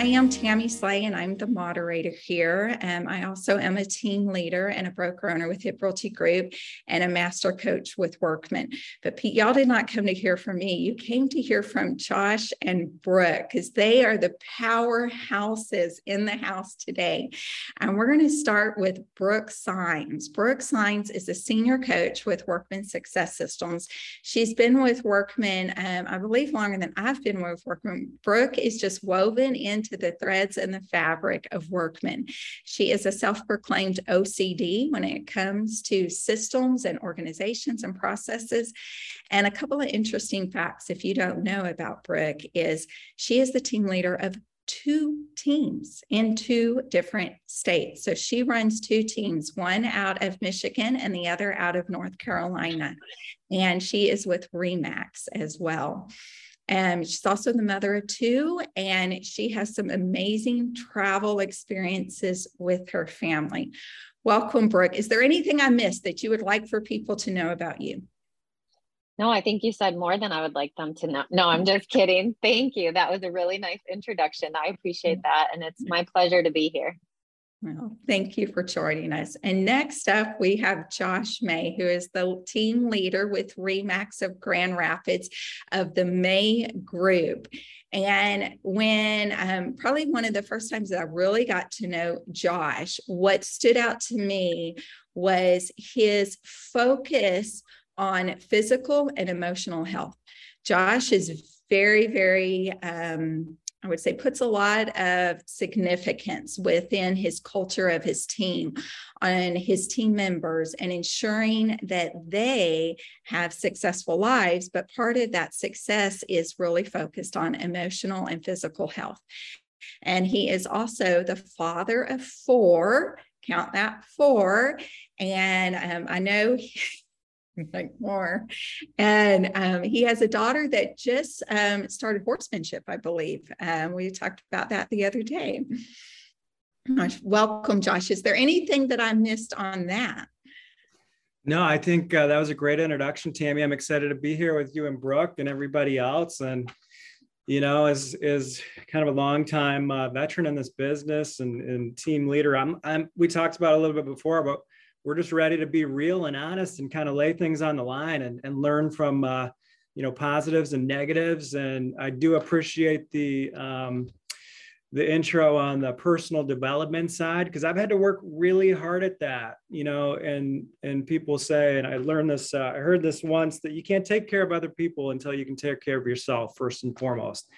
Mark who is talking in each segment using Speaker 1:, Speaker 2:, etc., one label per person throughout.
Speaker 1: I am Tammy Slay, and I'm the moderator here. Um, I also am a team leader and a broker owner with Hip Realty Group and a master coach with Workman. But Pete, y'all did not come to hear from me. You came to hear from Josh and Brooke because they are the powerhouses in the house today. And we're going to start with Brooke Signs. Brooke Signs is a senior coach with Workman Success Systems. She's been with Workman, um, I believe, longer than I've been with Workman. Brooke is just woven in into the threads and the fabric of Workman. She is a self proclaimed OCD when it comes to systems and organizations and processes. And a couple of interesting facts, if you don't know about Brooke, is she is the team leader of two teams in two different states. So she runs two teams, one out of Michigan and the other out of North Carolina. And she is with REMAX as well. And she's also the mother of two, and she has some amazing travel experiences with her family. Welcome, Brooke. Is there anything I missed that you would like for people to know about you?
Speaker 2: No, I think you said more than I would like them to know. No, I'm just kidding. Thank you. That was a really nice introduction. I appreciate mm. that. And it's my pleasure to be here.
Speaker 1: Well, thank you for joining us. And next up, we have Josh May, who is the team leader with REMAX of Grand Rapids of the May Group. And when um, probably one of the first times that I really got to know Josh, what stood out to me was his focus on physical and emotional health. Josh is very, very um, I would say, puts a lot of significance within his culture of his team on his team members and ensuring that they have successful lives. But part of that success is really focused on emotional and physical health. And he is also the father of four, count that four. And um, I know like more. And um, he has a daughter that just um, started horsemanship, I believe. Um, we talked about that the other day. Welcome, Josh. Is there anything that I missed on that?
Speaker 3: No, I think uh, that was a great introduction, Tammy. I'm excited to be here with you and Brooke and everybody else. And you know, as is kind of a long time uh, veteran in this business and, and team leader, I'm, I'm. We talked about a little bit before about we're just ready to be real and honest and kind of lay things on the line and, and learn from uh, you know positives and negatives. And i do appreciate the um, the intro on the personal development side because i've had to work really hard at that you know and and people say and i learned this uh, i heard this once that you can't take care of other people until you can take care of yourself first and foremost.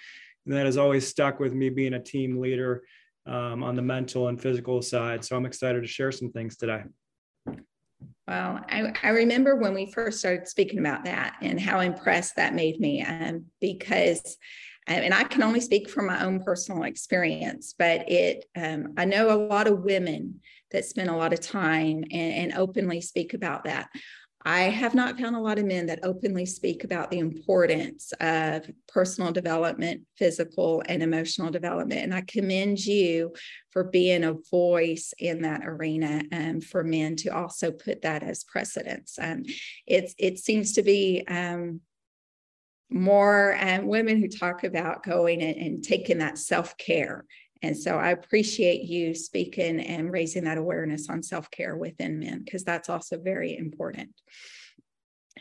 Speaker 3: And that has always stuck with me being a team leader um, on the mental and physical side. So i'm excited to share some things today
Speaker 1: well, I, I, remember when we first started speaking about that and how impressed that made me um, because, um, and I can only speak from my own personal experience, but it, um, I know a lot of women that spend a lot of time and, and openly speak about that. I have not found a lot of men that openly speak about the importance of personal development, physical and emotional development. And I commend you for being a voice in that arena and for men to also put that as precedence. Um, it's, it seems to be um, more um, women who talk about going and, and taking that self care and so I appreciate you speaking and raising that awareness on self care within men, because that's also very important.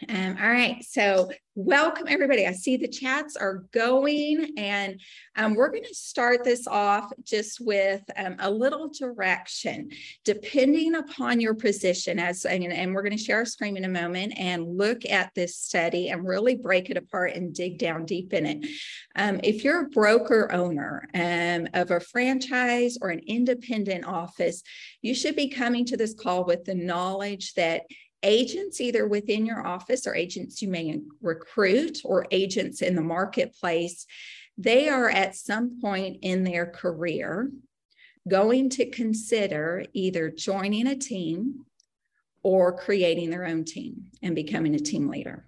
Speaker 1: Um, all right, so welcome everybody. I see the chats are going, and um, we're going to start this off just with um, a little direction, depending upon your position. As and, and we're going to share our screen in a moment and look at this study and really break it apart and dig down deep in it. Um, if you're a broker owner um, of a franchise or an independent office, you should be coming to this call with the knowledge that agents either within your office or agents you may recruit or agents in the marketplace, they are at some point in their career going to consider either joining a team or creating their own team and becoming a team leader.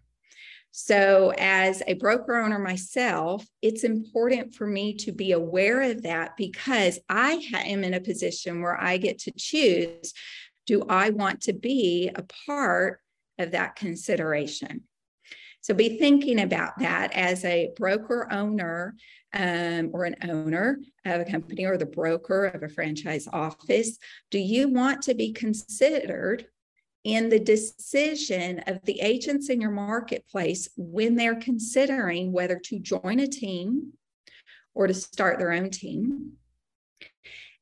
Speaker 1: So, as a broker owner myself, it's important for me to be aware of that because I am in a position where I get to choose do I want to be a part of that consideration? So, be thinking about that as a broker owner um, or an owner of a company or the broker of a franchise office. Do you want to be considered in the decision of the agents in your marketplace when they're considering whether to join a team or to start their own team.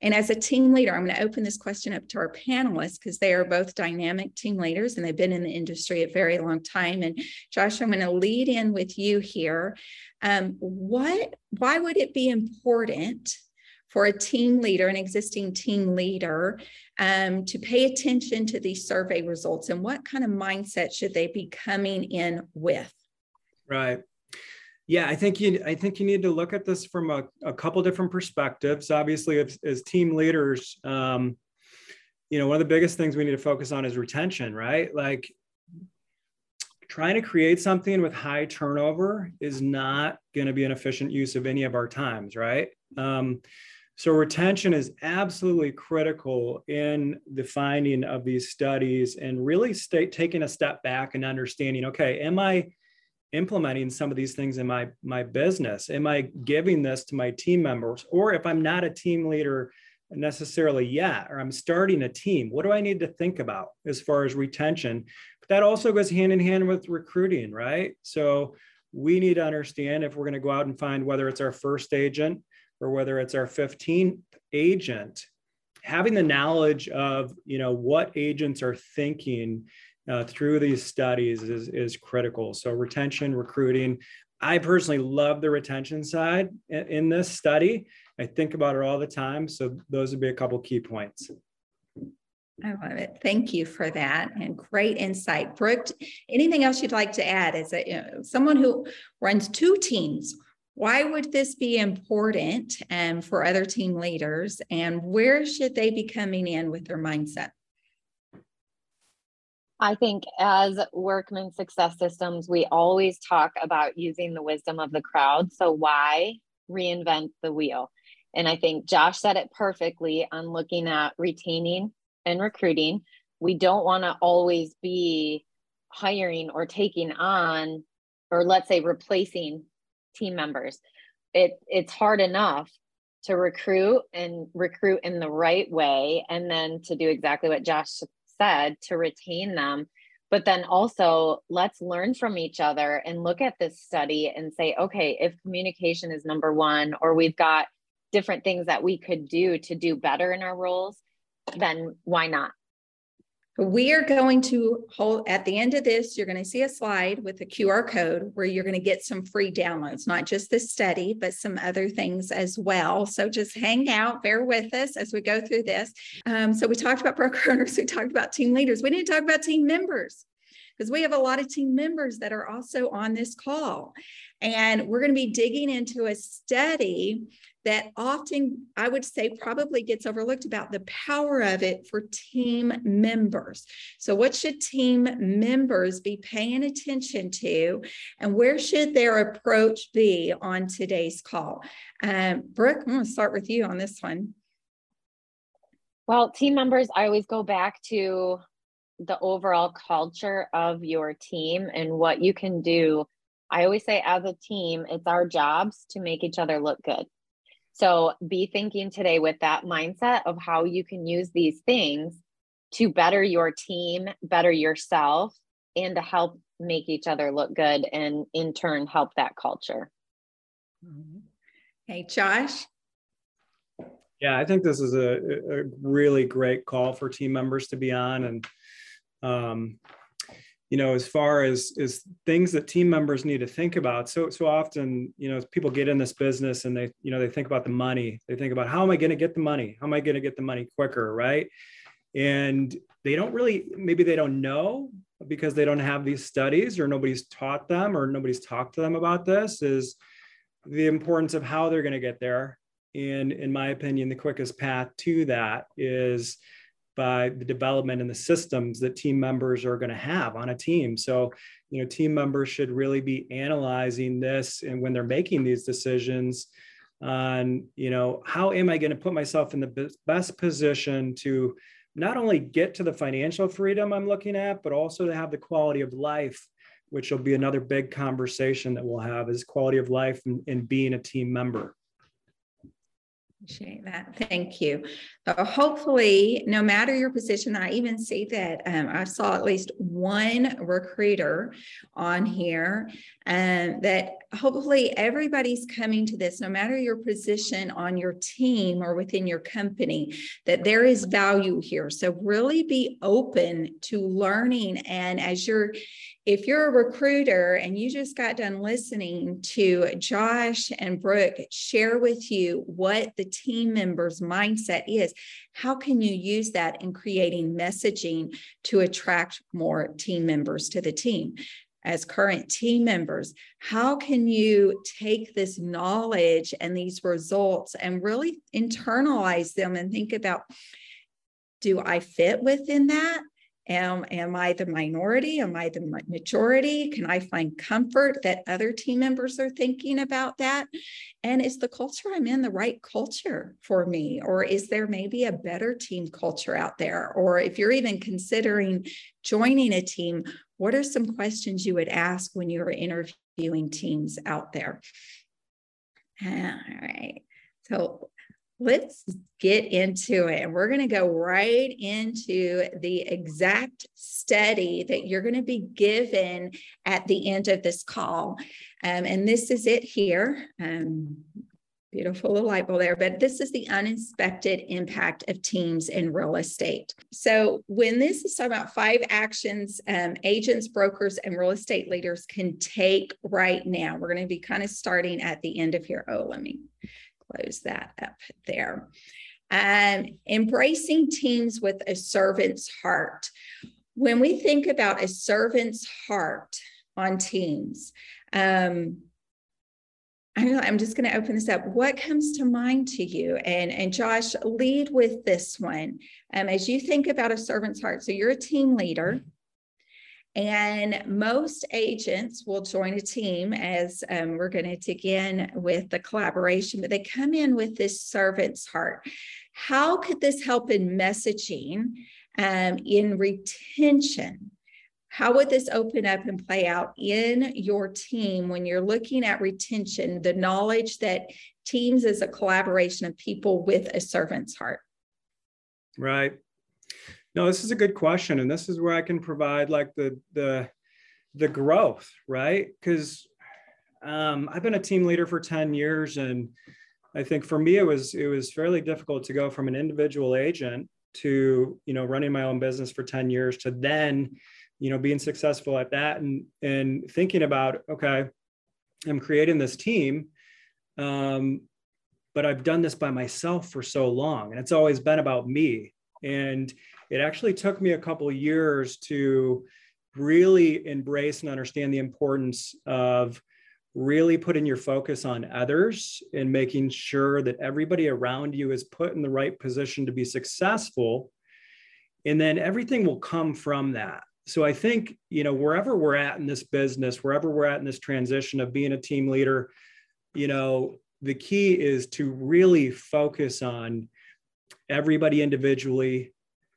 Speaker 1: And as a team leader, I'm going to open this question up to our panelists because they are both dynamic team leaders and they've been in the industry a very long time. And Josh, I'm going to lead in with you here. Um, what? Why would it be important for a team leader, an existing team leader, um, to pay attention to these survey results and what kind of mindset should they be coming in with?
Speaker 3: Right. Yeah, I think you I think you need to look at this from a, a couple different perspectives. Obviously, as, as team leaders, um, you know, one of the biggest things we need to focus on is retention, right? Like trying to create something with high turnover is not going to be an efficient use of any of our times, right? Um, so retention is absolutely critical in the finding of these studies and really stay, taking a step back and understanding, okay, am I implementing some of these things in my, my business? Am I giving this to my team members? Or if I'm not a team leader necessarily yet, or I'm starting a team, what do I need to think about as far as retention? But that also goes hand in hand with recruiting, right? So we need to understand if we're going to go out and find whether it's our first agent or whether it's our 15th agent, having the knowledge of you know what agents are thinking uh, through these studies is, is critical. So retention, recruiting. I personally love the retention side in, in this study. I think about it all the time. So those would be a couple key points.
Speaker 1: I love it. Thank you for that and great insight. Brooke, anything else you'd like to add as a, you know, someone who runs two teams? Why would this be important um, for other team leaders and where should they be coming in with their mindset?
Speaker 2: I think as workman success systems, we always talk about using the wisdom of the crowd. So, why reinvent the wheel? And I think Josh said it perfectly on looking at retaining and recruiting. We don't want to always be hiring or taking on, or let's say replacing team members. It it's hard enough to recruit and recruit in the right way and then to do exactly what Josh said to retain them. But then also let's learn from each other and look at this study and say okay if communication is number 1 or we've got different things that we could do to do better in our roles then why not
Speaker 1: we are going to hold at the end of this, you're going to see a slide with a QR code where you're going to get some free downloads, not just this study, but some other things as well. So just hang out, bear with us as we go through this. Um, so we talked about broker owners, we talked about team leaders. We need to talk about team members because we have a lot of team members that are also on this call. And we're going to be digging into a study that often I would say probably gets overlooked about the power of it for team members. So, what should team members be paying attention to, and where should their approach be on today's call? Um, Brooke, I'm going to start with you on this one.
Speaker 2: Well, team members, I always go back to the overall culture of your team and what you can do. I always say, as a team, it's our jobs to make each other look good. So be thinking today with that mindset of how you can use these things to better your team, better yourself, and to help make each other look good and in turn help that culture.
Speaker 1: Hey, Josh.
Speaker 3: Yeah, I think this is a, a really great call for team members to be on. And um, you know as far as as things that team members need to think about. So so often you know people get in this business and they you know they think about the money. They think about how am i going to get the money? How am i going to get the money quicker? Right? And they don't really maybe they don't know because they don't have these studies or nobody's taught them or nobody's talked to them about this is the importance of how they're going to get there. And in my opinion, the quickest path to that is by the development and the systems that team members are going to have on a team. So, you know, team members should really be analyzing this and when they're making these decisions on, you know, how am I going to put myself in the best position to not only get to the financial freedom I'm looking at, but also to have the quality of life, which will be another big conversation that we'll have is quality of life and, and being a team member.
Speaker 1: Appreciate that. Thank you. So hopefully, no matter your position, I even see that um, I saw at least one recruiter on here, and um, that hopefully everybody's coming to this, no matter your position on your team or within your company, that there is value here. So really be open to learning, and as you're if you're a recruiter and you just got done listening to Josh and Brooke share with you what the team member's mindset is, how can you use that in creating messaging to attract more team members to the team? As current team members, how can you take this knowledge and these results and really internalize them and think about do I fit within that? Am, am I the minority? Am I the majority? Can I find comfort that other team members are thinking about that? And is the culture I'm in the right culture for me? Or is there maybe a better team culture out there? Or if you're even considering joining a team, what are some questions you would ask when you're interviewing teams out there? All right. So let's get into it. And we're going to go right into the exact study that you're going to be given at the end of this call. Um, and this is it here. Um, beautiful little light bulb there, but this is the uninspected impact of teams in real estate. So, when this is talking about five actions um, agents, brokers, and real estate leaders can take right now, we're going to be kind of starting at the end of here. Oh, let me close that up there. Um, embracing teams with a servant's heart. When we think about a servant's heart on teams, um, I'm just going to open this up. What comes to mind to you? And, and Josh, lead with this one. Um, as you think about a servant's heart, so you're a team leader. And most agents will join a team as um, we're going to dig in with the collaboration, but they come in with this servant's heart. How could this help in messaging, um, in retention? How would this open up and play out in your team when you're looking at retention, the knowledge that teams is a collaboration of people with a servant's heart?
Speaker 3: Right. No, this is a good question, and this is where I can provide like the the the growth, right? Because um, I've been a team leader for ten years, and I think for me it was it was fairly difficult to go from an individual agent to you know running my own business for ten years to then you know being successful at that and and thinking about okay, I'm creating this team. Um, but I've done this by myself for so long, and it's always been about me. And it actually took me a couple years to really embrace and understand the importance of really putting your focus on others and making sure that everybody around you is put in the right position to be successful. And then everything will come from that. So i think you know wherever we're at in this business wherever we're at in this transition of being a team leader you know the key is to really focus on everybody individually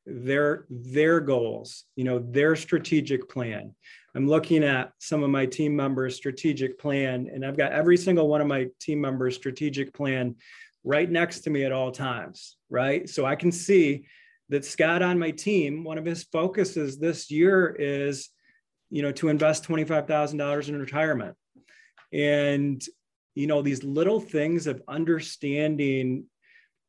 Speaker 3: their their goals you know their strategic plan. I'm looking at some of my team members strategic plan and i've got every single one of my team members strategic plan right next to me at all times right? So i can see that scott on my team one of his focuses this year is you know to invest $25000 in retirement. And you know these little things of understanding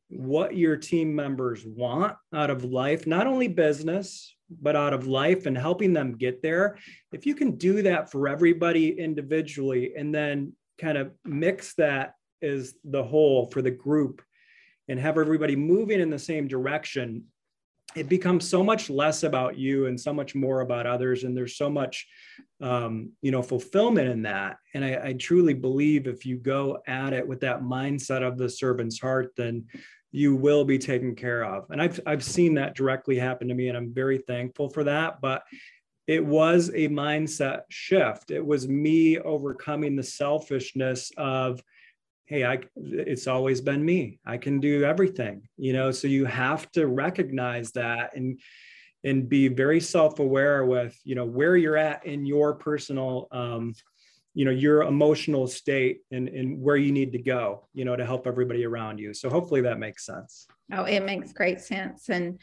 Speaker 3: what your team members want out of life, not only business, but out of life and helping them get there. If you can do that for everybody individually and then kind of mix that as the whole for the group and have everybody moving in the same direction, it becomes so much less about you and so much more about others and there's so much um, you know fulfillment in that. And I, I, truly believe if you go at it with that mindset of the servant's heart then you will be taken care of. And i've, I've seen that directly happen to me and i'm very thankful for that. But it was a mindset shift. It was me overcoming the selfishness of hey i it's always been me. I can do everything you know? So you have to recognize that and and be very self-aware with you know where you're at in your personal um, you know your emotional state and, and where you need to go you know to help everybody around you. So hopefully that makes sense.
Speaker 1: Oh it makes great sense. And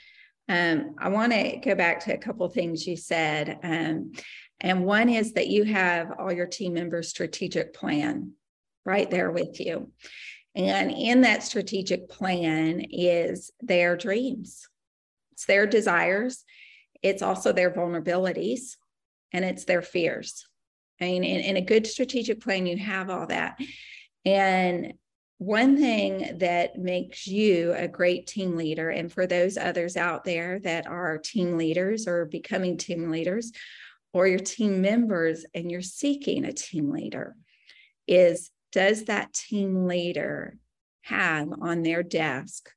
Speaker 1: um, i want to go back to a couple things you said um, and one is that you have all your team members strategic plan right there with you. And in that strategic plan is their dreams, it's their desires, it's also their vulnerabilities, and it's their fears. I mean, in, in a good strategic plan, you have all that. And one thing that makes you a great team leader, and for those others out there that are team leaders or becoming team leaders, or your team members and you're seeking a team leader, is does that team leader have on their desk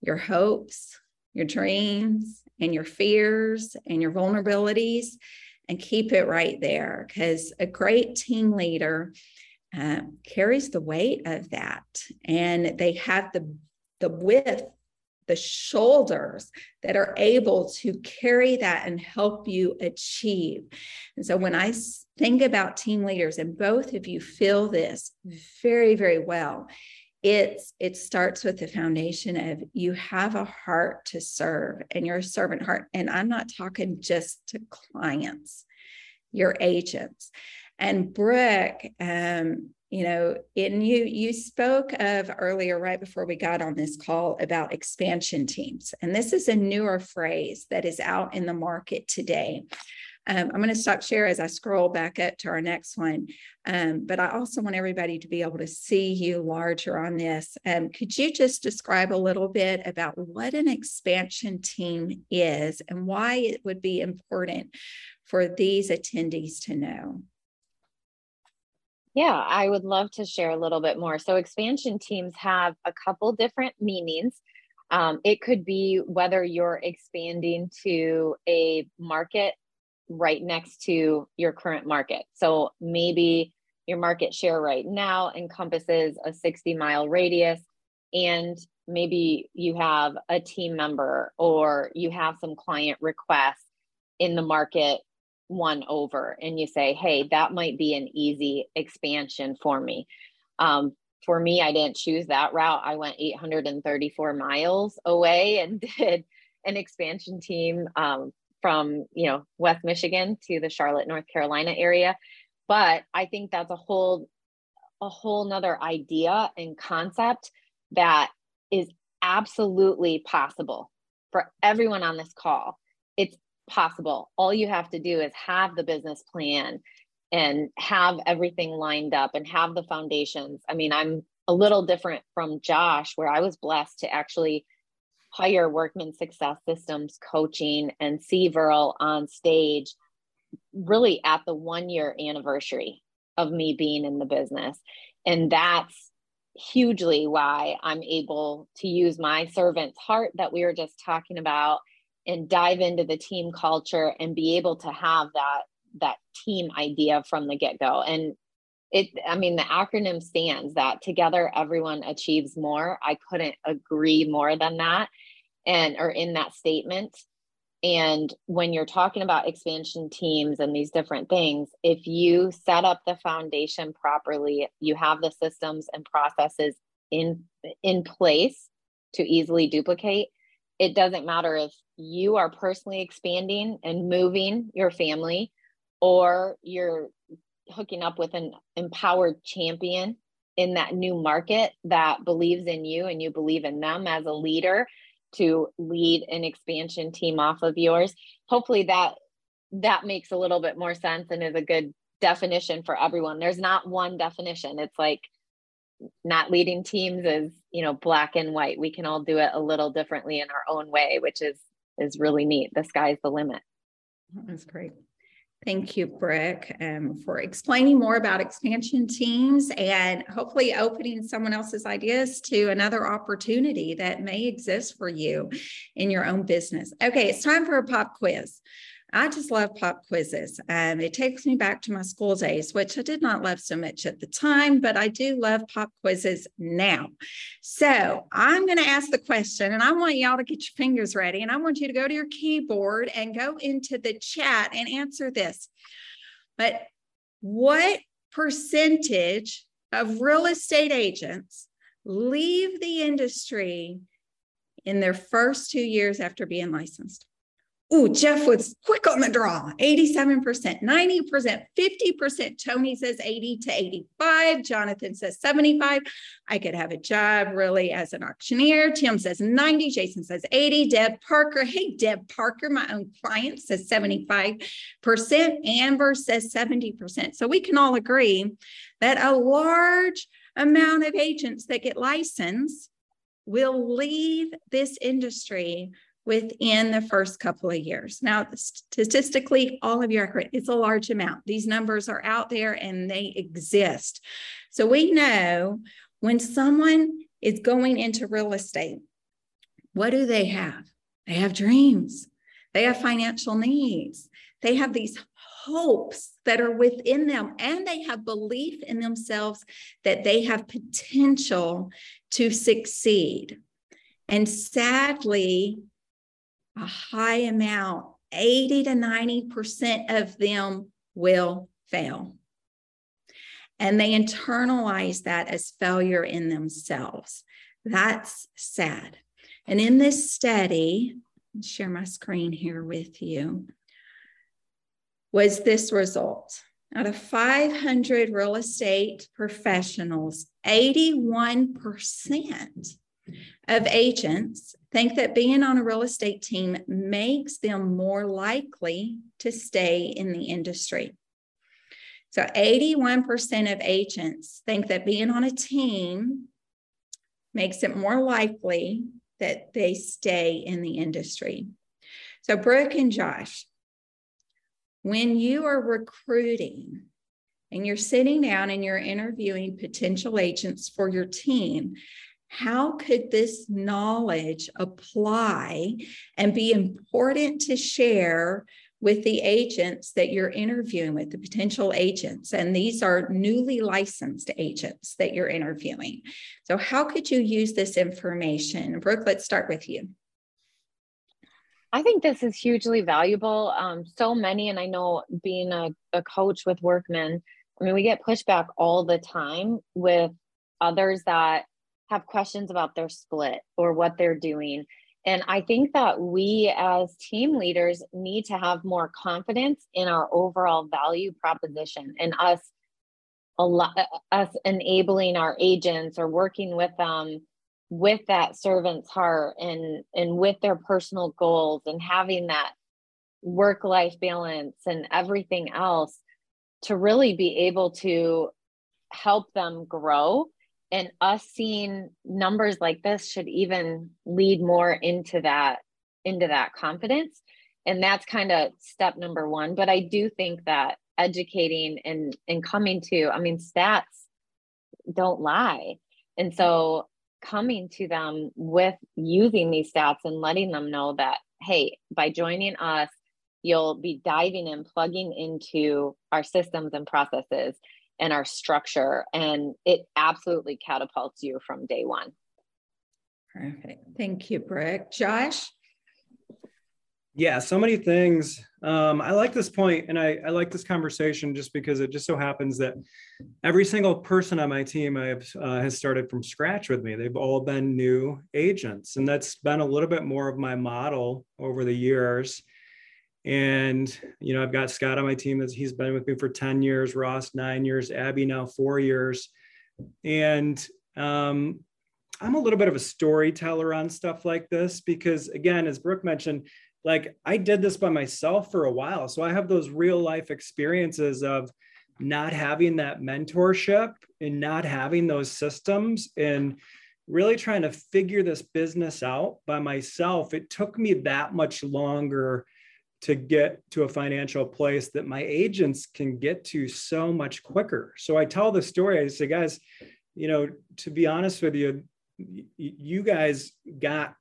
Speaker 1: your hopes, your dreams, and your fears and your vulnerabilities? And keep it right there because a great team leader uh, carries the weight of that and they have the, the width the shoulders that are able to carry that and help you achieve. And so when I think about team leaders, and both of you feel this very, very well, it's it starts with the foundation of you have a heart to serve and your servant heart. And I'm not talking just to clients, your agents. And Brooke, um, you know and you you spoke of earlier right before we got on this call about expansion teams. And this is a newer phrase that is out in the market today. Um, i'm going to stop share as i scroll back up to our next one. Um, but i also want everybody to be able to see you larger on this. Um, could you just describe a little bit about what an expansion team is and why it would be important for these attendees to know
Speaker 2: yeah, I would love to share a little bit more. So, expansion teams have a couple different meanings. Um, it could be whether you're expanding to a market right next to your current market. So, maybe your market share right now encompasses a 60 mile radius, and maybe you have a team member or you have some client requests in the market one over and you say, hey, that might be an easy expansion for me. Um, for me, I didn't choose that route. I went 834 miles away and did an expansion team um, from you know West Michigan to the Charlotte, North Carolina area. But I think that's a whole a whole nother idea and concept that is absolutely possible for everyone on this call. It's possible. All you have to do is have the business plan and have everything lined up and have the foundations. I mean, I'm a little different from Josh, where I was blessed to actually hire Workman Success Systems coaching and see Verl on stage really at the one year anniversary of me being in the business. And that's hugely why I'm able to use my servant's heart that we were just talking about and dive into the team culture and be able to have that that team idea from the get-go. And it i mean the acronym stands that together everyone achieves more. I couldn't agree more than that and or in that statement. And when you're talking about expansion teams and these different things if you set up the foundation properly you have the systems and processes in in place to easily duplicate it doesn't matter if you are personally expanding and moving your family or you're hooking up with an empowered champion in that new market that believes in you and you believe in them as a leader to lead an expansion team off of yours hopefully that that makes a little bit more sense and is a good definition for everyone. There's not one definition. It's like not leading teams is you know black and white we can all do it a little differently in our own way which is is really neat. The sky's the limit.
Speaker 1: That's great. Thank you, Brick, um, for explaining more about expansion teams and hopefully opening someone else's ideas to another opportunity that may exist for you in your own business. Okay, it's time for a pop quiz. I just love pop quizzes. Um, it takes me back to my school days, which I did not love so much at the time, but I do love pop quizzes now. So I'm going to ask the question, and I want y'all to get your fingers ready, and I want you to go to your keyboard and go into the chat and answer this. But what percentage of real estate agents leave the industry in their first two years after being licensed? Ooh, Jeff was quick on the draw 87%, 90%, 50%. Tony says 80 to 85. Jonathan says 75. I could have a job really as an auctioneer. Tim says 90. Jason says 80. Deb Parker. Hey, Deb Parker, my own client, says 75%. Amber says 70%. So we can all agree that a large amount of agents that get licensed will leave this industry within the first couple of years. Now, statistically, all of you are correct. It's a large amount. These numbers are out there and they exist. So we know when someone is going into real estate, what do they have? They have dreams, they have financial needs, they have these hopes that are within them, and they have belief in themselves that they have potential to succeed. And sadly, a high amount, 80 to 90% of them will fail. And they internalize that as failure in themselves. That's sad. And in this study, share my screen here with you, was this result. Out of 500 real estate professionals, 81% of agents think that being on a real estate team makes them more likely to stay in the industry. So 81% of agents think that being on a team makes it more likely that they stay in the industry. So, Brooke and Josh, when you are recruiting and you're sitting down and you're interviewing potential agents for your team, how could this knowledge apply and be important to share with the agents that you're interviewing with, the potential agents? And these are newly licensed agents that you're interviewing. So, how could you use this information? Brooke, let's start with you.
Speaker 2: I think this is hugely valuable. Um, so many, and I know being a, a coach with Workman, I mean, we get pushback all the time with others that have questions about their split or what they're doing. And I think that we as team leaders need to have more confidence in our overall value proposition and us a lot uh, us enabling our agents or working with them with that servant's heart and and with their personal goals and having that work life balance and everything else to really be able to help them grow and us seeing numbers like this should even lead more into that into that confidence. And that's kind of step number one. But i do think that educating and and coming to i mean stats don't lie. And so coming to them with using these stats and letting them know that hey by joining us you'll be diving and plugging into our systems and processes and our structure. And it absolutely catapults you from day one.
Speaker 1: Perfect. Thank you, Brick. Josh?
Speaker 3: Yeah, so many things. Um, I like this point and I, I like this conversation just because it just so happens that every single person on my team I have, uh, has started from scratch with me. They've all been new agents, and that's been a little bit more of my model over the years. And, you know, I've got Scott on my team that he's been with me for 10 years, Ross, nine years, Abby now four years. And um, I'm a little bit of a storyteller on stuff like this because, again, as Brooke mentioned, like I did this by myself for a while. So I have those real life experiences of not having that mentorship and not having those systems and really trying to figure this business out by myself, it took me that much longer to get to a financial place that my agents can get to so much quicker. So I tell the story. I say, guys, you know, to be honest with you, you guys got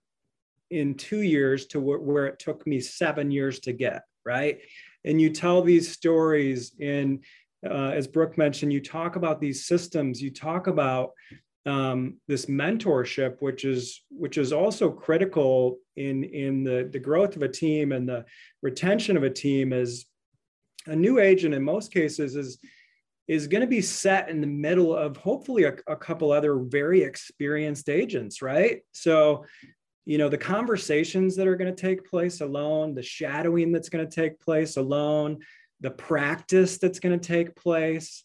Speaker 3: in two years to where it took me seven years to get, right? And you tell these stories, and uh, as Brooke mentioned, you talk about these systems, you talk about um, this mentorship, which is which is also critical in in the the growth of a team and the retention of a team. Is a new agent in most cases is is going to be set in the middle of hopefully a, a couple other very experienced agents, right? So you know the conversations that are going to take place alone the shadowing that's going to take place alone the practice that's going to take place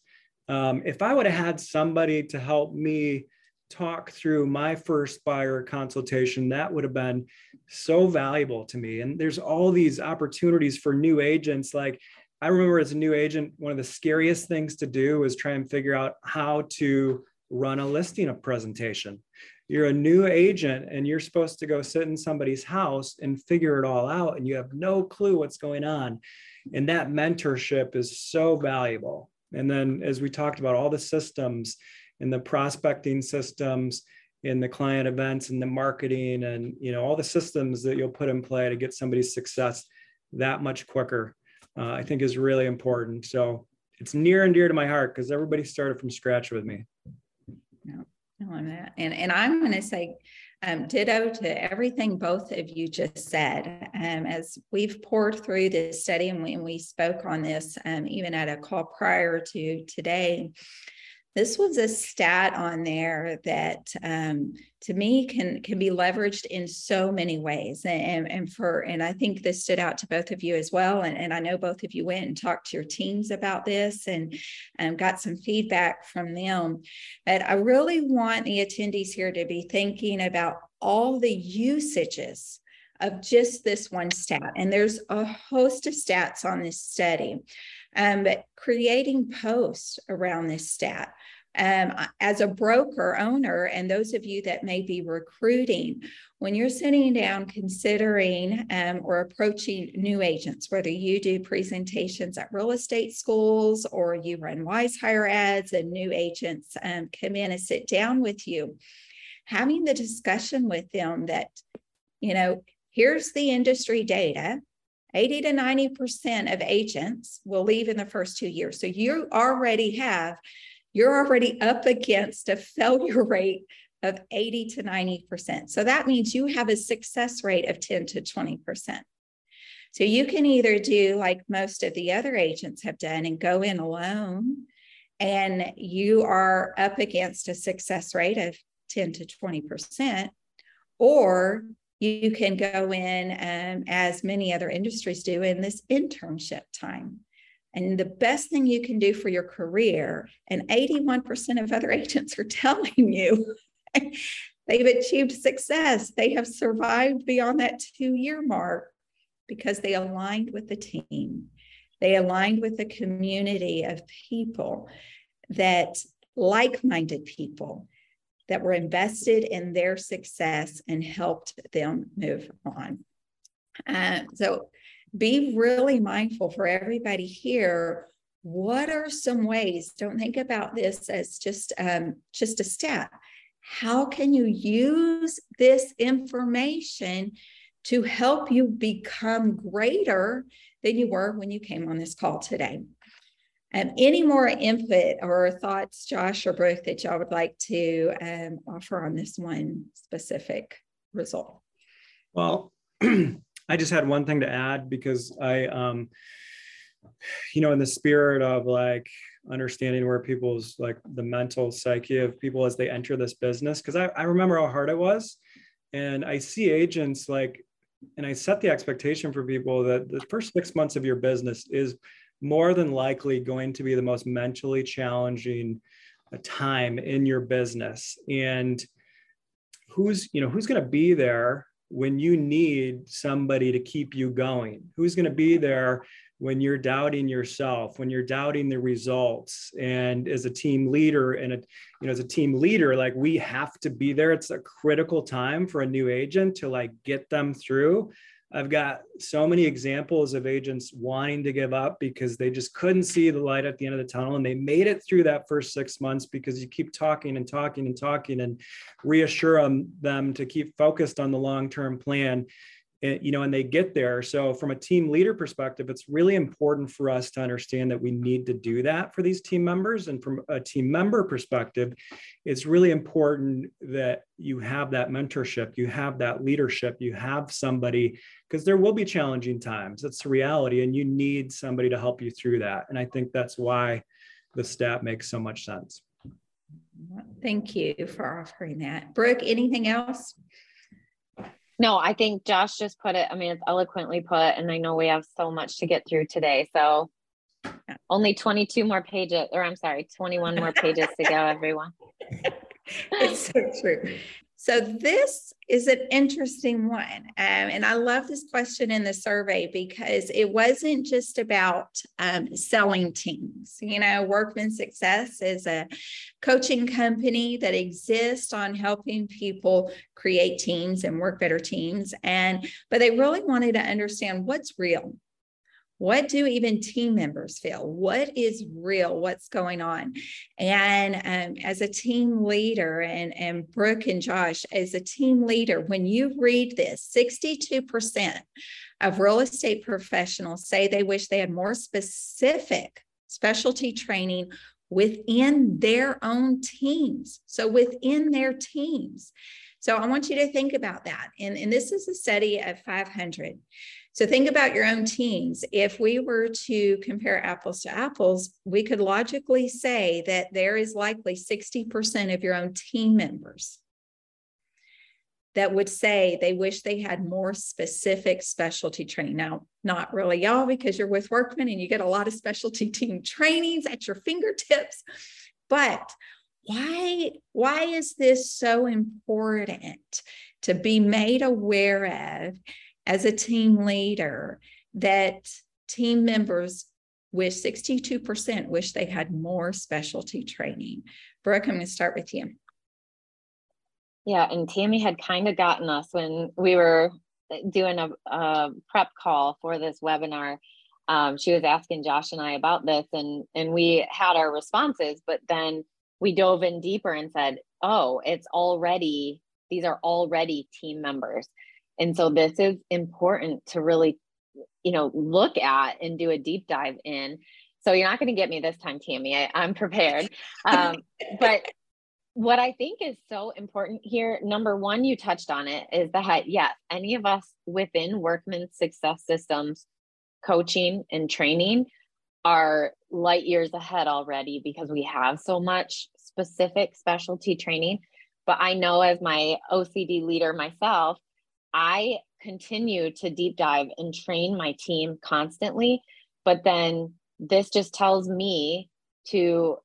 Speaker 3: um, if I would have had somebody to help me talk through my first buyer consultation, that would have been so valuable to me. And there's all these opportunities for new agents. Like I remember as a new agent, one of the scariest things to do was try and figure out how to run a listing of presentation. You're a new agent and you're supposed to go sit in somebody's house and figure it all out, and you have no clue what's going on. And that mentorship is so valuable. And then, as we talked about, all the systems and the prospecting systems in the client events and the marketing and you know all the systems that you'll put in play to get somebody's success that much quicker uh, i think is really important. So it's near and dear to my heart because everybody started from scratch with me.
Speaker 1: Yeah on that. And and i'm going to say um, ditto to everything both of you just said. Um, as we've poured through this study and we, we spoke on this um, even at a call prior to today, this was a stat on there that um, to me can can be leveraged in so many ways and, and for and i think this stood out to both of you as well and, and i know both of you went and talked to your teams about this and um, got some feedback from them but i really want the attendees here to be thinking about all the usages of just this one stat. And there's a host of stats on this study. Um, but creating posts around this stat. Um, as a broker owner, and those of you that may be recruiting, when you're sitting down considering um, or approaching new agents, whether you do presentations at real estate schools or you run WizeHire ads and new agents um, come in and sit down with you, having the discussion with them that, you know, here's the industry data 80 to 90% of agents will leave in the first two years. So you already have, you're already up against a failure rate of 80 to 90%. So that means you have a success rate of 10 to 20%. So you can either do like most of the other agents have done and go in alone, and you are up against a success rate of 10 to 20%, or you can go in um, as many other industries do in this internship time. And the best thing you can do for your career, and 81% of other agents are telling you they've achieved success, they have survived beyond that two year mark because they aligned with the team. They aligned with a community of people that like minded people that were invested in their success and helped them move on. Uh, so be really mindful for everybody here. What are some ways? Don't think about this as just um, just a step. How can you use this information to help you become greater than you were when you came on this call today? Um, any more input or thoughts, Josh or Brooke, that y'all would like to um, offer on this one specific result?
Speaker 3: Well, I just had one thing to add because I, um, you know, in the spirit of like understanding where people's like the mental psyche of people as they enter this business, because I, I remember how hard it was. And I see agents like, and I set the expectation for people that the first six months of your business is more than likely going to be the most mentally challenging uh, time in your business. And who's you know who's going to be there when you need somebody to keep you going? Who's going to be there when you're doubting yourself when you're doubting the results? And as a team leader and a you know as a team leader like we have to be there. It's a critical time for a new agent to like get them through I've got so many examples of agents wanting to give up because they just couldn't see the light at the end of the tunnel. And they made it through that first six months because you keep talking and talking and talking and reassure them, them to keep focused on the long term plan and, you know, and they get there. So from a team leader perspective, it's really important for us to understand that we need to do that for these team members. And from a team member perspective, it's really important that you have that mentorship, you have that leadership, you have somebody, because there will be challenging times. It's a reality, and you need somebody to help you through that. And I think that's why the stat makes so much sense.
Speaker 1: Thank you for offering that. Brooke, anything else?
Speaker 2: No, I think Josh just put it, I mean, it's eloquently put, and I know we have so much to get through today. So only 22 more pages, or I'm sorry, 21 more pages to go, everyone.
Speaker 1: it's so true. So this is an interesting one. Um, and I love this question in the survey because it wasn't just about um, selling teams. You know, Workman Success is a coaching company that exists on helping people create teams and work better teams. And, but they really wanted to understand what's real what do even team members feel? What is real? What's going on? And um, as a team leader, and, and Brooke and Josh, as a team leader, when you read this, 62% of real estate professionals say they wish they had more specific specialty training within their own teams. So within their teams. So I want you to think about that. And, and this is a study of 500. So think about your own teams. If we were to compare apples to apples, we could logically say that there is likely 60% of your own team members that would say they wish they had more specific specialty training. Now, not really y'all, because you're with Workman and you get a lot of specialty team trainings at your fingertips. But why, why is this so important to be made aware of as a team leader that team members wish 62% wish they had more specialty training. Brooke, I'm going to start with you.
Speaker 2: Yeah, and Tammy had kind of gotten us when we were doing a, a prep call for this webinar. Um, she was asking Josh and I about this, and and we had our responses, but then we dove in deeper and said, "Oh, it's already these are already team members." And so this is important to really, you know, look at and do a deep dive in. So you're not going to get me this time, Tammy. I, am prepared. Um, but what I think is so important here, number one, you touched on it, is that yes, any of us within Workman Success Systems coaching and training are light years ahead already because we have so much specific specialty training. But I know as my OCD leader myself, I continue to deep dive and train my team constantly. But then this just tells me to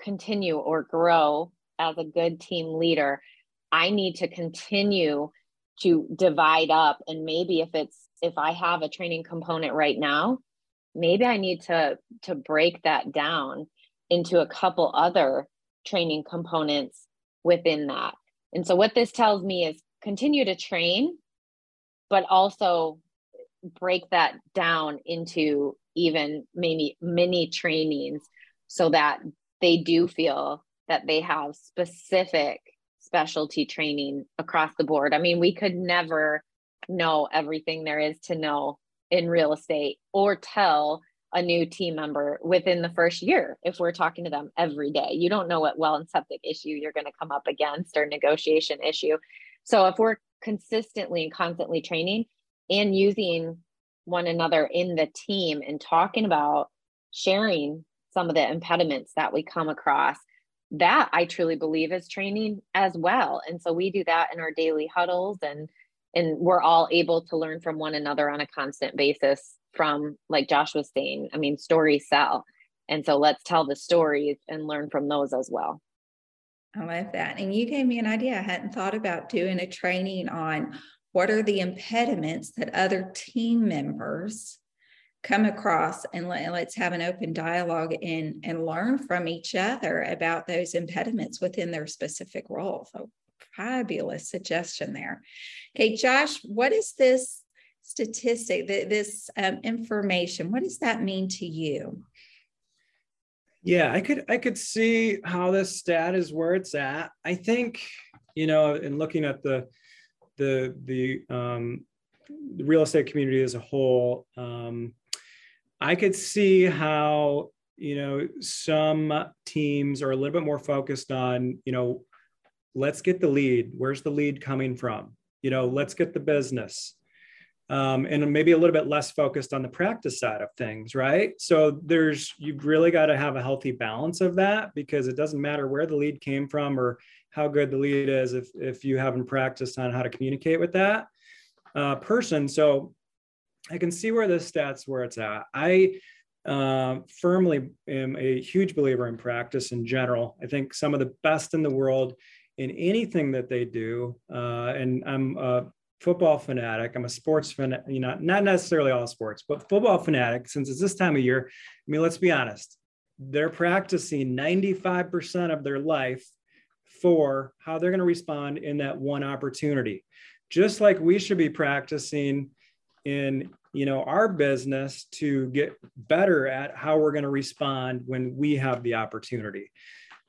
Speaker 2: continue or grow as a good team leader. I need to continue to divide up. And maybe if it's, if I have a training component right now, maybe I need to, to break that down into a couple other training components within that. And so what this tells me is continue to train, but also break that down into even maybe mini trainings so that they do feel that they have specific specialty training across the board. I mean, we could never know everything there is to know in real estate or tell a new team member within the first year if we're talking to them every day. You don't know what well and septic issue you're going to come up against or negotiation issue. So if we're consistently and constantly training and using one another in the team and talking about sharing some of the impediments that we come across, that I truly believe is training as well. And so we do that in our daily huddles and and we're all able to learn from one another on a constant basis from like Josh was saying, I mean, stories sell. And so let's tell the stories and learn from those as well.
Speaker 1: I love that. And you gave me an idea. I hadn't thought about doing a training on what are the impediments that other team members come across and let, us have an open dialogue and and learn from each other about those impediments within their specific role so fabulous suggestion there okay josh what is this statistic this um, information what does that mean to you
Speaker 3: yeah i could i could see how this stat is where it's at i think you know in looking at the the the um real estate community as a whole um I could see how, you know, some teams are a little bit more focused on, you know, let's get the lead. Where's the lead coming from? You know, let's get the business. Um, and maybe a little bit less focused on the practice side of things, right? So there's you've really got to have a healthy balance of that because it doesn't matter where the lead came from or how good the lead is if if you haven't practiced on how to communicate with that uh, person. So I can see where this stats where it's at. I uh, firmly am a huge believer in practice in general. I think some of the best in the world in anything that they do, uh, and I'm a football fanatic. I'm a sports fan, you know, not necessarily all sports, but football fanatic. Since it's this time of year, I mean, let's be honest, they're practicing 95% of their life for how they're going to respond in that one opportunity. Just like we should be practicing in you know our business to get better at how we're going to respond when we have the opportunity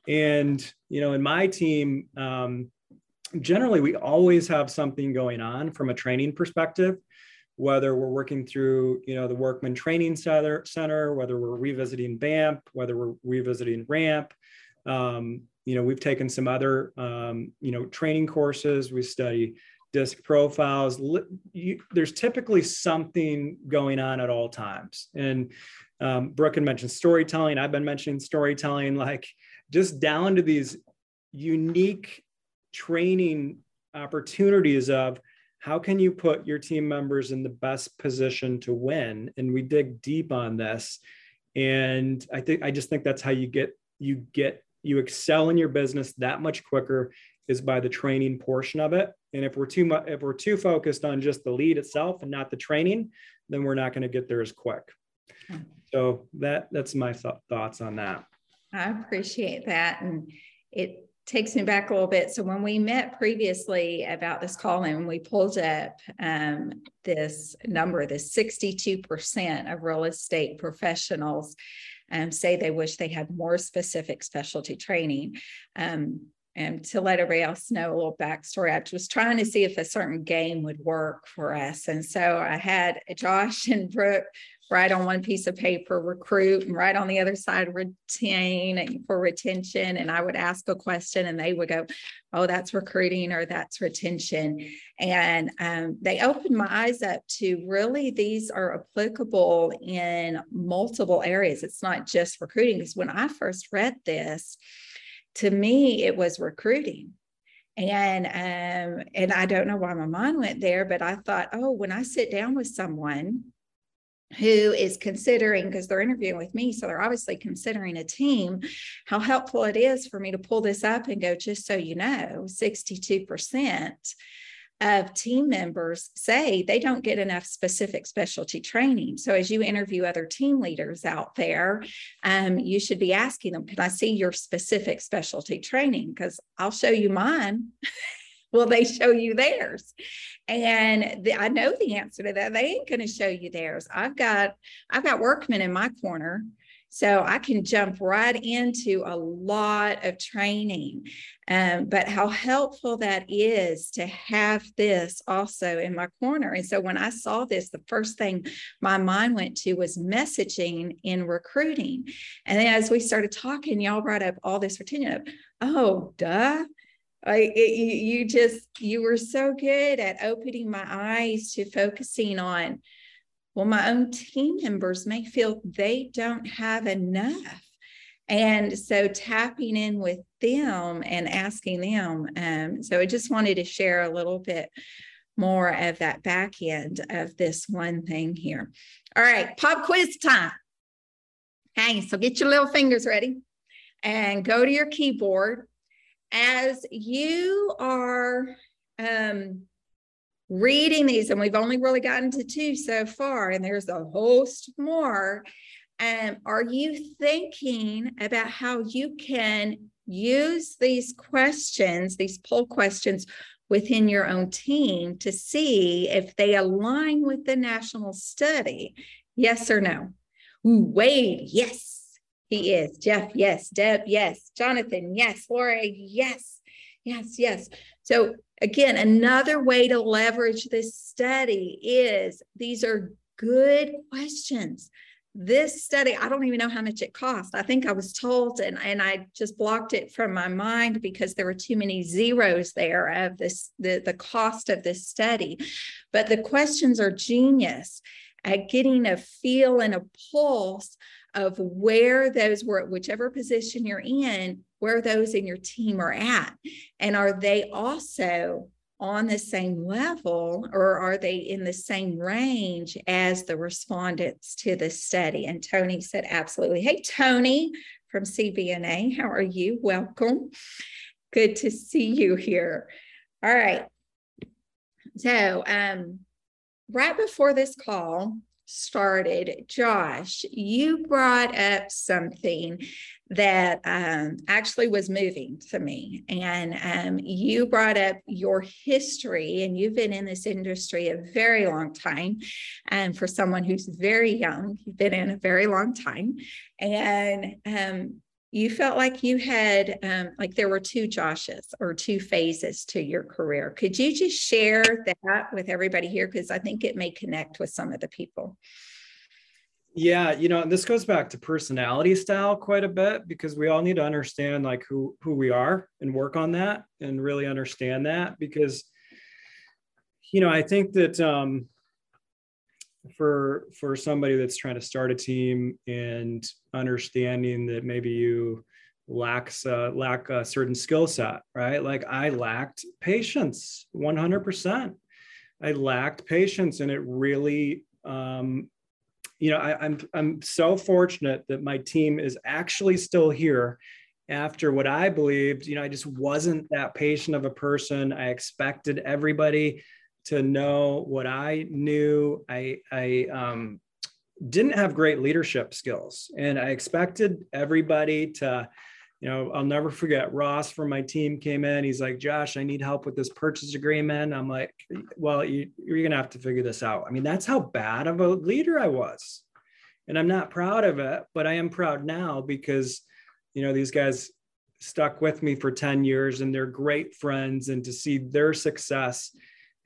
Speaker 3: and you know in my team um, generally we always have something going on from a training perspective whether we're working through you know the workman training center, center whether we're revisiting BAMP whether we're revisiting ramp um, you know we've taken some other um, you know training courses we study disc profiles. You, there's typically something going on at all times. And um, Brooke had mentioned storytelling. I've been mentioning storytelling, like just down to these unique training opportunities of how can you put your team members in the best position to win and we dig deep on this and i think i just think that's how you get you get you excel in your business that much quicker is by the training portion of it. And if we're too much, if we're too focused on just the lead itself and not the training, then we're not going to get there as quick. So that that's my th- thoughts on that.
Speaker 1: I appreciate that, and it takes me back a little bit. So when we met previously about this call and we pulled up um, this number, this 62% of real estate professionals um, say they wish they had more specific specialty training. Um, and to let everybody else know a little backstory, I was trying to see if a certain game would work for us. And so I had Josh and Brooke write on one piece of paper, recruit, and write on the other side, retain for retention. And I would ask a question and they would go, Oh, that's recruiting or that's retention. And um, they opened my eyes up to really these are applicable in multiple areas. It's not just recruiting. Because when I first read this, to me, it was recruiting. And um, and I don't know why my mind went there, but I thought, oh, when I sit down with someone who is considering because they're interviewing with me so they're obviously considering a team how helpful it is for me to pull this up and go just so you know 62% of team members say they don't get enough specific specialty training. So, as you interview other team leaders out there, um, you should be asking them, Can I see your specific specialty training? Because I'll show you mine. Will they show you theirs? And the, I know the answer to that. They ain't going to show you theirs. I've got I've got Workman in my corner so I can jump right into a lot of training. Um, but how helpful that is to have this also in my corner. And so when I saw this, the first thing my mind went to was messaging in recruiting. And then as we started talking, y'all brought up all this retention of, oh, duh. I, it, you, just you were so good at opening my eyes to focusing on well, my own team members may feel they don't have enough. And so tapping in with them and asking them. Um, so I just wanted to share a little bit more of that back end of this one thing here. All right, pop quiz time. Okay, so get your little fingers ready and go to your keyboard. As you are um, reading these, and we've only really gotten to two so far, and there's a host more. Um, are you thinking about how you can use these questions, these poll questions within your own team to see if they align with the national study? Yes or no? Wade, yes, he is. Jeff, yes. Deb, yes. Jonathan, yes. Laura, yes. Yes, yes. So again, another way to leverage this study is these are good questions. This study, I don't even know how much it cost. I think I was told, and, and I just blocked it from my mind because there were too many zeros there of this the, the cost of this study. But the questions are genius at getting a feel and a pulse of where those were, whichever position you're in, where those in your team are at. And are they also on the same level or are they in the same range as the respondents to the study? And Tony said, absolutely. Hey, Tony from CVNA, how are you? Welcome. Good to see you here. All right. So, um, right before this call, started, Josh, you brought up something that um, actually was moving to me. And um, you brought up your history, and you've been in this industry a very long time. And for someone who's very young, you've been in a very long time. And um, you felt like you had um, like there were two joshes or two phases to your career. Could you just share that with everybody here? Because i think it may connect with some of the people.
Speaker 3: Yeah you know this goes back to personality style quite a bit because we all need to understand like who who we are and work on that and really understand that because you know i think that um for for somebody that's trying to start a team and understanding that maybe you lacks uh, lack a certain skill set right? Like i lacked patience 100% i lacked patience and it really um, you know I, i'm i'm so fortunate that my team is actually still here after what i believed you know i just wasn't that patient of a person. I expected everybody to know what I knew. I, I um, didn't have great leadership skills, and I expected everybody to, you know, I'll never forget Ross from my team came in. He's like, Josh, I need help with this purchase agreement. I'm like, well, you, you're going to have to figure this out. I mean, that's how bad of a leader I was. And I'm not proud of it, but I am proud now because, you know, these guys stuck with me for 10 years and they're great friends and to see their success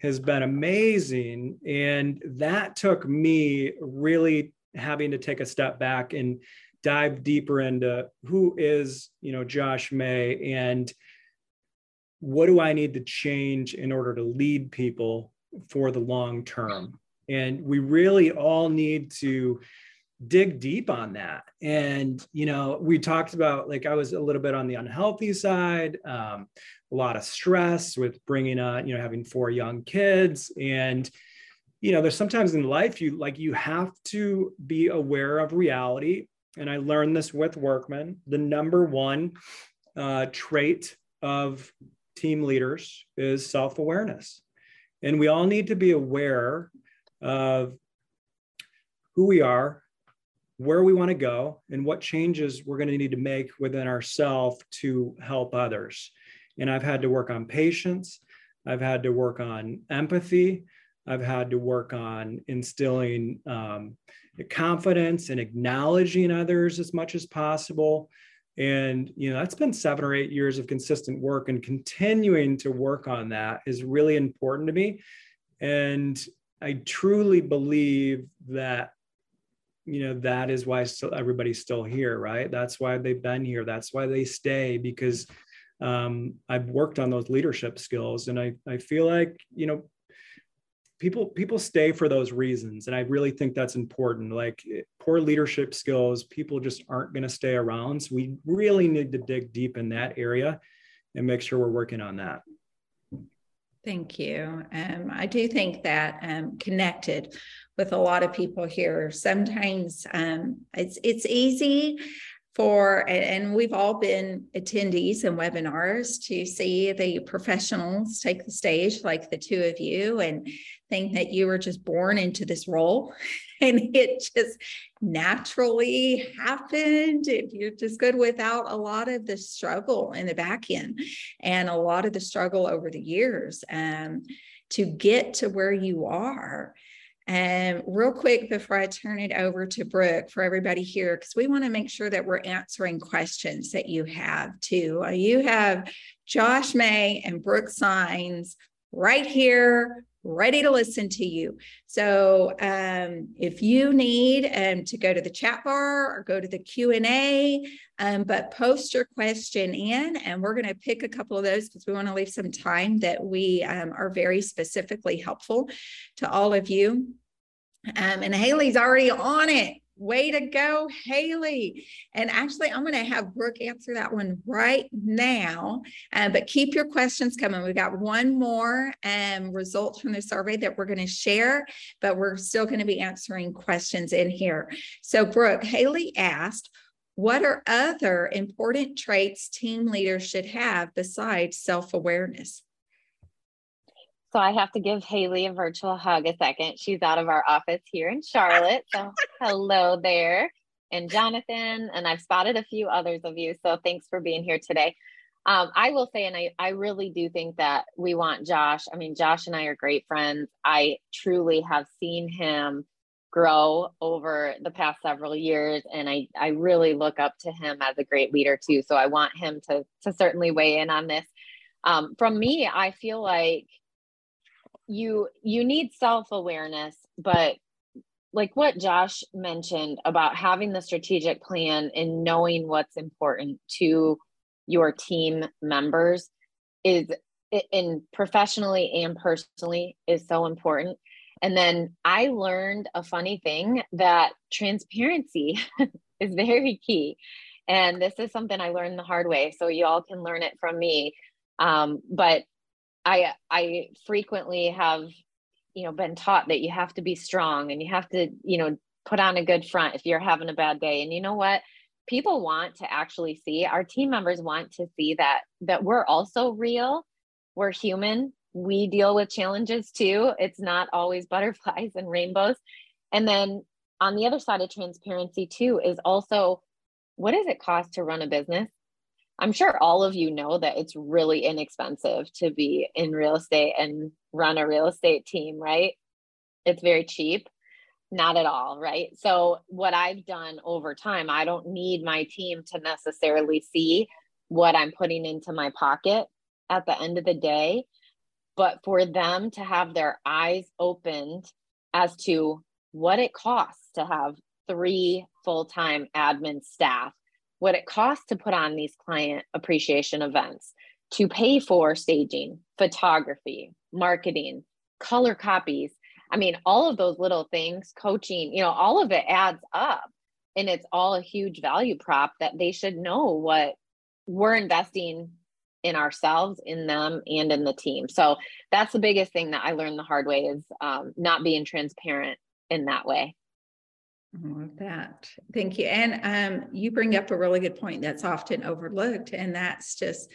Speaker 3: has been amazing. And that took me really having to take a step back and dive deeper into who is, you know, Josh May and what do I need to change in order to lead people for the long term? And we really all need to dig deep on that. And, you know, we talked about like I was a little bit on the unhealthy side, um, a lot of stress with bringing on, you know, having four young kids. And, you know, there's sometimes in life you like you have to be aware of reality. And I learned this with Workman. The number one uh, trait of team leaders is self awareness. And we all need to be aware of who we are, where we want to go and what changes we're going to need to make within ourselves to help others. And I've had to work on patience. I've had to work on empathy. I've had to work on instilling um, confidence and acknowledging others as much as possible. And you know that's been seven or eight years of consistent work, and continuing to work on that is really important to me. And I truly believe that you know that is why still everybody's still here right? That's why they've been here. That's why they stay because um, i've worked on those leadership skills and i i feel like you know people people stay for those reasons and i really think that's important. Like poor leadership skills people just aren't going to stay around. So we really need to dig deep in that area and make sure we're working on that
Speaker 1: Thank you. Um, I do think that um, connected with a lot of people here. Sometimes um, it's it's easy for, and we've all been attendees and webinars to see the professionals take the stage, like the two of you, and think that you were just born into this role and it just naturally happened. If you're just good without a lot of the struggle in the back end and a lot of the struggle over the years um, to get to where you are. And real quick before I turn it over to Brooke for everybody here, because we want to make sure that we're answering questions that you have too. Uh, you have Josh May and Brooke Signs right here ready to listen to you. So um, if you need um, to go to the chat bar or go to the Q&A, um, but post your question in and we're going to pick a couple of those because we want to leave some time that we um, are very specifically helpful to all of you. Um, and Haley's already on it. Way to go, Haley. And actually, I'm going to have Brooke answer that one right now. Uh, but keep your questions coming. We've got one more um, results from the survey that we're going to share, but we're still going to be answering questions in here. So, Brooke, Haley asked, what are other important traits team leaders should have besides self awareness?
Speaker 2: So I have to give Haley a virtual hug a second. She's out of our office here in Charlotte. So hello there. And Jonathan, and I've spotted a few others of you. So thanks for being here today. Um, I will say, and I, I really do think that we want Josh. I mean, Josh and I are great friends. I truly have seen him grow over the past several years and I, I really look up to him as a great leader too so i want him to, to certainly weigh in on this um, from me i feel like you you need self-awareness but like what josh mentioned about having the strategic plan and knowing what's important to your team members is in professionally and personally is so important. And then i learned a funny thing that transparency is very key. And this is something i learned the hard way so you all can learn it from me. Um, but I I frequently have you know been taught that you have to be strong and you have to you know put on a good front if you're having a bad day. And you know what? People want to actually see our team members want to see that that we're also real. We're human. We deal with challenges too. It's not always butterflies and rainbows. And then on the other side of transparency too is also what does it cost to run a business? I'm sure all of you know that it's really inexpensive to be in real estate and run a real estate team, right? It's very cheap. Not at all, right? So, what I've done over time, I don't need my team to necessarily see what I'm putting into my pocket at the end of the day, but for them to have their eyes opened as to what it costs to have three full time admin staff what it costs to put on these client appreciation events, to pay for staging, photography, marketing, color copies. I mean, all of those little things, coaching, you know, all of it adds up. And it's all a huge value prop that they should know what we're investing in ourselves, in them, and in the team. So that's the biggest thing that I learned the hard way is um, not being transparent in that way.
Speaker 1: I love that. Thank you. And um, you bring up a really good point that's often overlooked, and that's just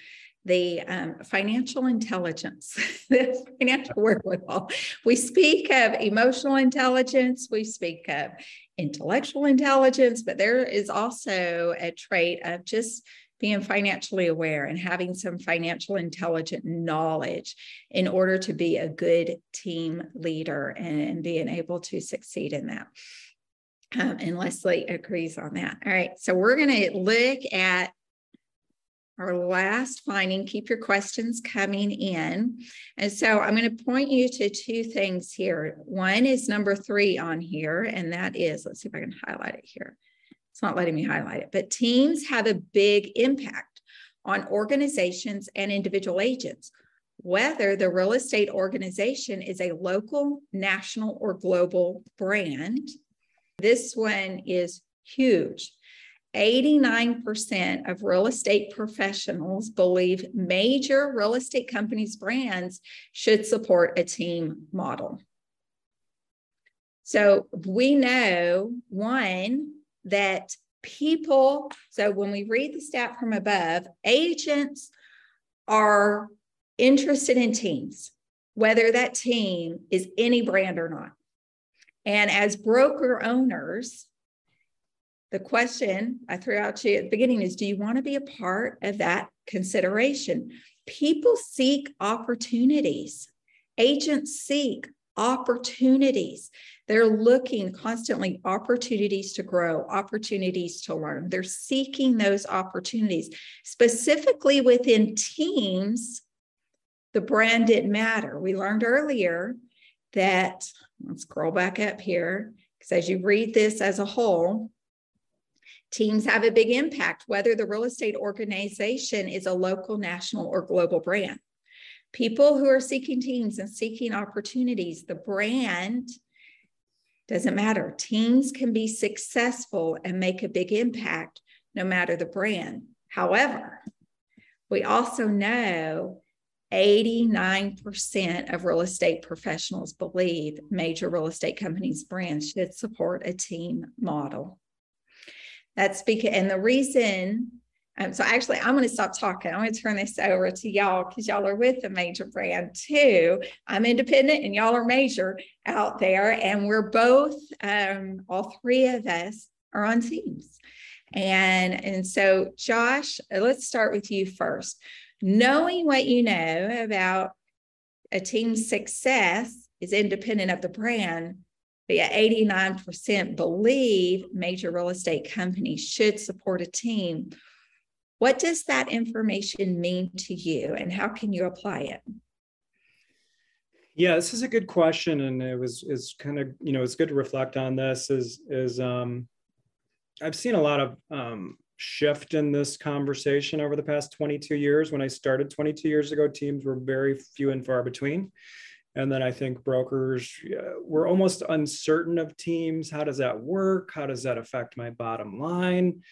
Speaker 1: the um, financial intelligence, the financial wherewithal. We speak of emotional intelligence, we speak of intellectual intelligence, but there is also a trait of just being financially aware and having some financial intelligent knowledge in order to be a good team leader and being able to succeed in that. Um, and Leslie agrees on that. All right, so we're going to look at our last finding. Keep your questions coming in. And so I'm going to point you to two things here. One is number three on here, and that is let's see if I can highlight it here. It's not letting me highlight it, but teams have a big impact on organizations and individual agents, whether the real estate organization is a local, national, or global brand. This one is huge. 89% of real estate professionals believe major real estate companies' brands should support a team model. So we know one that people, so when we read the stat from above, agents are interested in teams, whether that team is any brand or not. And as broker owners, the question I threw out to you at the beginning is Do you want to be a part of that consideration? People seek opportunities, agents seek opportunities. They're looking constantly opportunities to grow, opportunities to learn. They're seeking those opportunities. Specifically within teams, the brand didn't matter. We learned earlier that, let's scroll back up here, because as you read this as a whole, teams have a big impact, whether the real estate organization is a local, national, or global brand. People who are seeking teams and seeking opportunities, the brand doesn't matter. Teams can be successful and make a big impact no matter the brand. However, we also know 89% of real estate professionals believe major real estate companies' brands should support a team model. That's because, and the reason, um, so actually, I'm going to stop talking. I'm going to turn this over to y'all because y'all are with a major brand too. I'm independent and y'all are major out there. And we're both, um, all three of us are on teams. And, and so, Josh, let's start with you first. Knowing what you know about a team's success is independent of the brand, but yet 89% believe major real estate companies should support a team. What does that information mean to you and how can you apply it?
Speaker 3: Yeah, this is a good question, and it was is kind of you know it's good to reflect on this. Is is um, I've seen a lot of um, shift in this conversation over the past 22 years. When I started 22 years ago, teams were very few and far between. And then I think brokers uh, were almost uncertain of teams. How does that work? How does that affect my bottom line?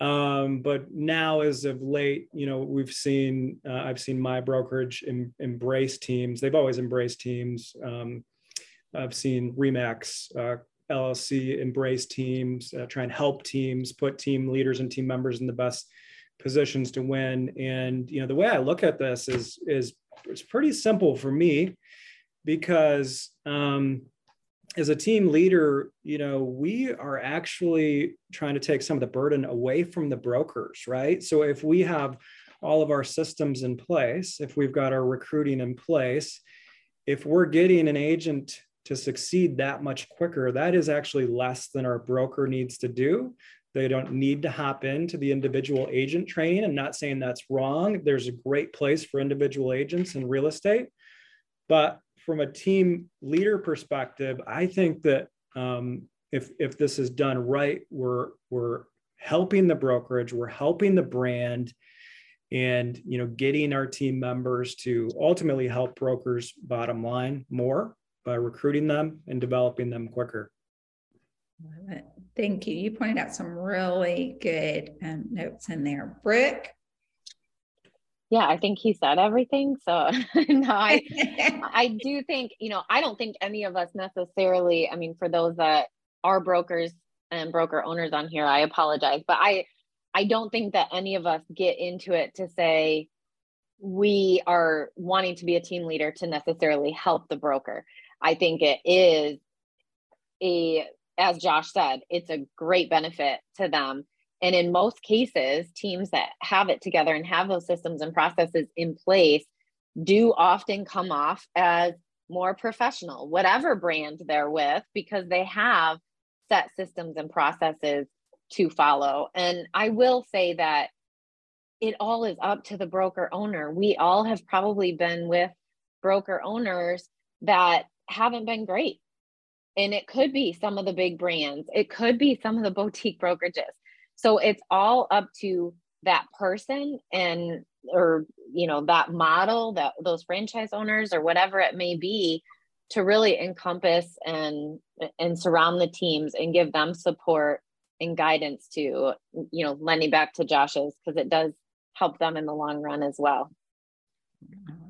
Speaker 3: Um, but now, as of late, you know, we've seen, uh, I've seen my brokerage em- embrace teams. They've always embraced teams. Um, I've seen Remax uh, LLC embrace teams, uh, try and help teams, put team leaders and team members in the best positions to win. And you know, the way I look at this is is it's pretty simple for me because um, as a team leader, you know, we are actually trying to take some of the burden away from the brokers, right? So if we have all of our systems in place, if we've got our recruiting in place, if we're getting an agent to succeed that much quicker, that is actually less than our broker needs to do. They don't need to hop into the individual agent training. I'm not saying that's wrong. There's a great place for individual agents in real estate. But from a team leader perspective, I think that um, if if this is done right, we're we're helping the brokerage, we're helping the brand, and you know getting our team members to ultimately help brokers bottom line more by recruiting them and developing them quicker.
Speaker 1: Thank you. You pointed out some really good um, notes in there. Brooke,
Speaker 2: yeah i think he said everything so no i i do think you know i don't think any of us necessarily i mean for those that are brokers and broker owners on here i apologize but i i don't think that any of us get into it to say we are wanting to be a team leader to necessarily help the broker. I think it is a as josh said it's a great benefit to them and in most cases, teams that have it together and have those systems and processes in place do often come off as more professional, whatever brand they're with, because they have set systems and processes to follow. And I will say that it all is up to the broker owner. We all have probably been with broker owners that haven't been great. And it could be some of the big brands, it could be some of the boutique brokerages so it's all up to that person and or you know that model that those franchise owners or whatever it may be to really encompass and and surround the teams and give them support and guidance to you know lending back to josh's because it does help them in the long run as well mm-hmm.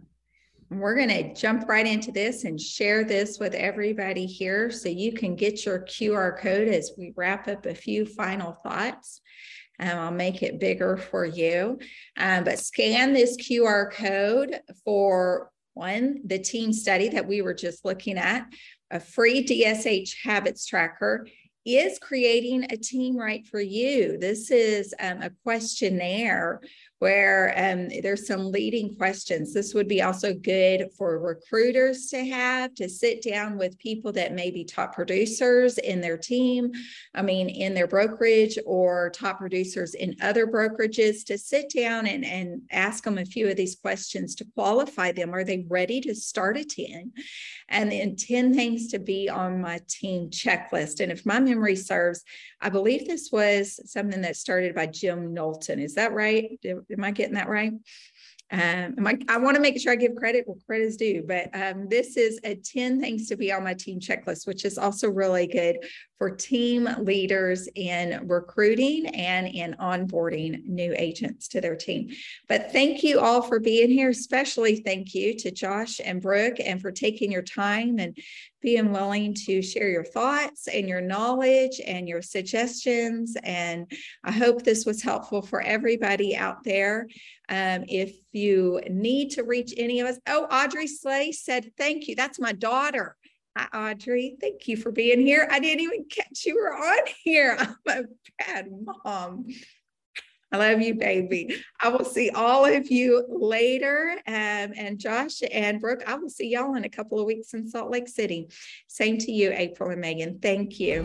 Speaker 1: We're going to jump right into this and share this with everybody here so you can get your QR code as we wrap up a few final thoughts. Um, I'll make it bigger for you. Um, but scan this QR code for one, the team study that we were just looking at, a free DSH habits tracker is creating a team right for you? This is um, a questionnaire where um, there's some leading questions. This would be also good for recruiters to have to sit down with people that may be top producers in their team, I mean, in their brokerage or top producers in other brokerages to sit down and, and ask them a few of these questions to qualify them. Are they ready to start a team? And then 10 things to be on my team checklist. And if my memory serves, I believe this was something that started by Jim Knowlton. Is that right? Am I getting that right? Um, I, I want to make sure I give credit where credit is due, but um, this is a 10 things to be on my team checklist, which is also really good for team leaders in recruiting and in onboarding new agents to their team. But thank you all for being here, especially thank you to Josh and Brooke and for taking your time and being willing to share your thoughts and your knowledge and your suggestions. And I hope this was helpful for everybody out there. Um, if you need to reach any of us, oh, Audrey Slay said, thank you. That's my daughter. Hi, Audrey. Thank you for being here. I didn't even catch you were on here. I'm a bad mom. I love you, baby. I will see all of you later. Um, and Josh and Brooke, I will see y'all in a couple of weeks in Salt Lake City. Same to you, April and Megan. Thank you.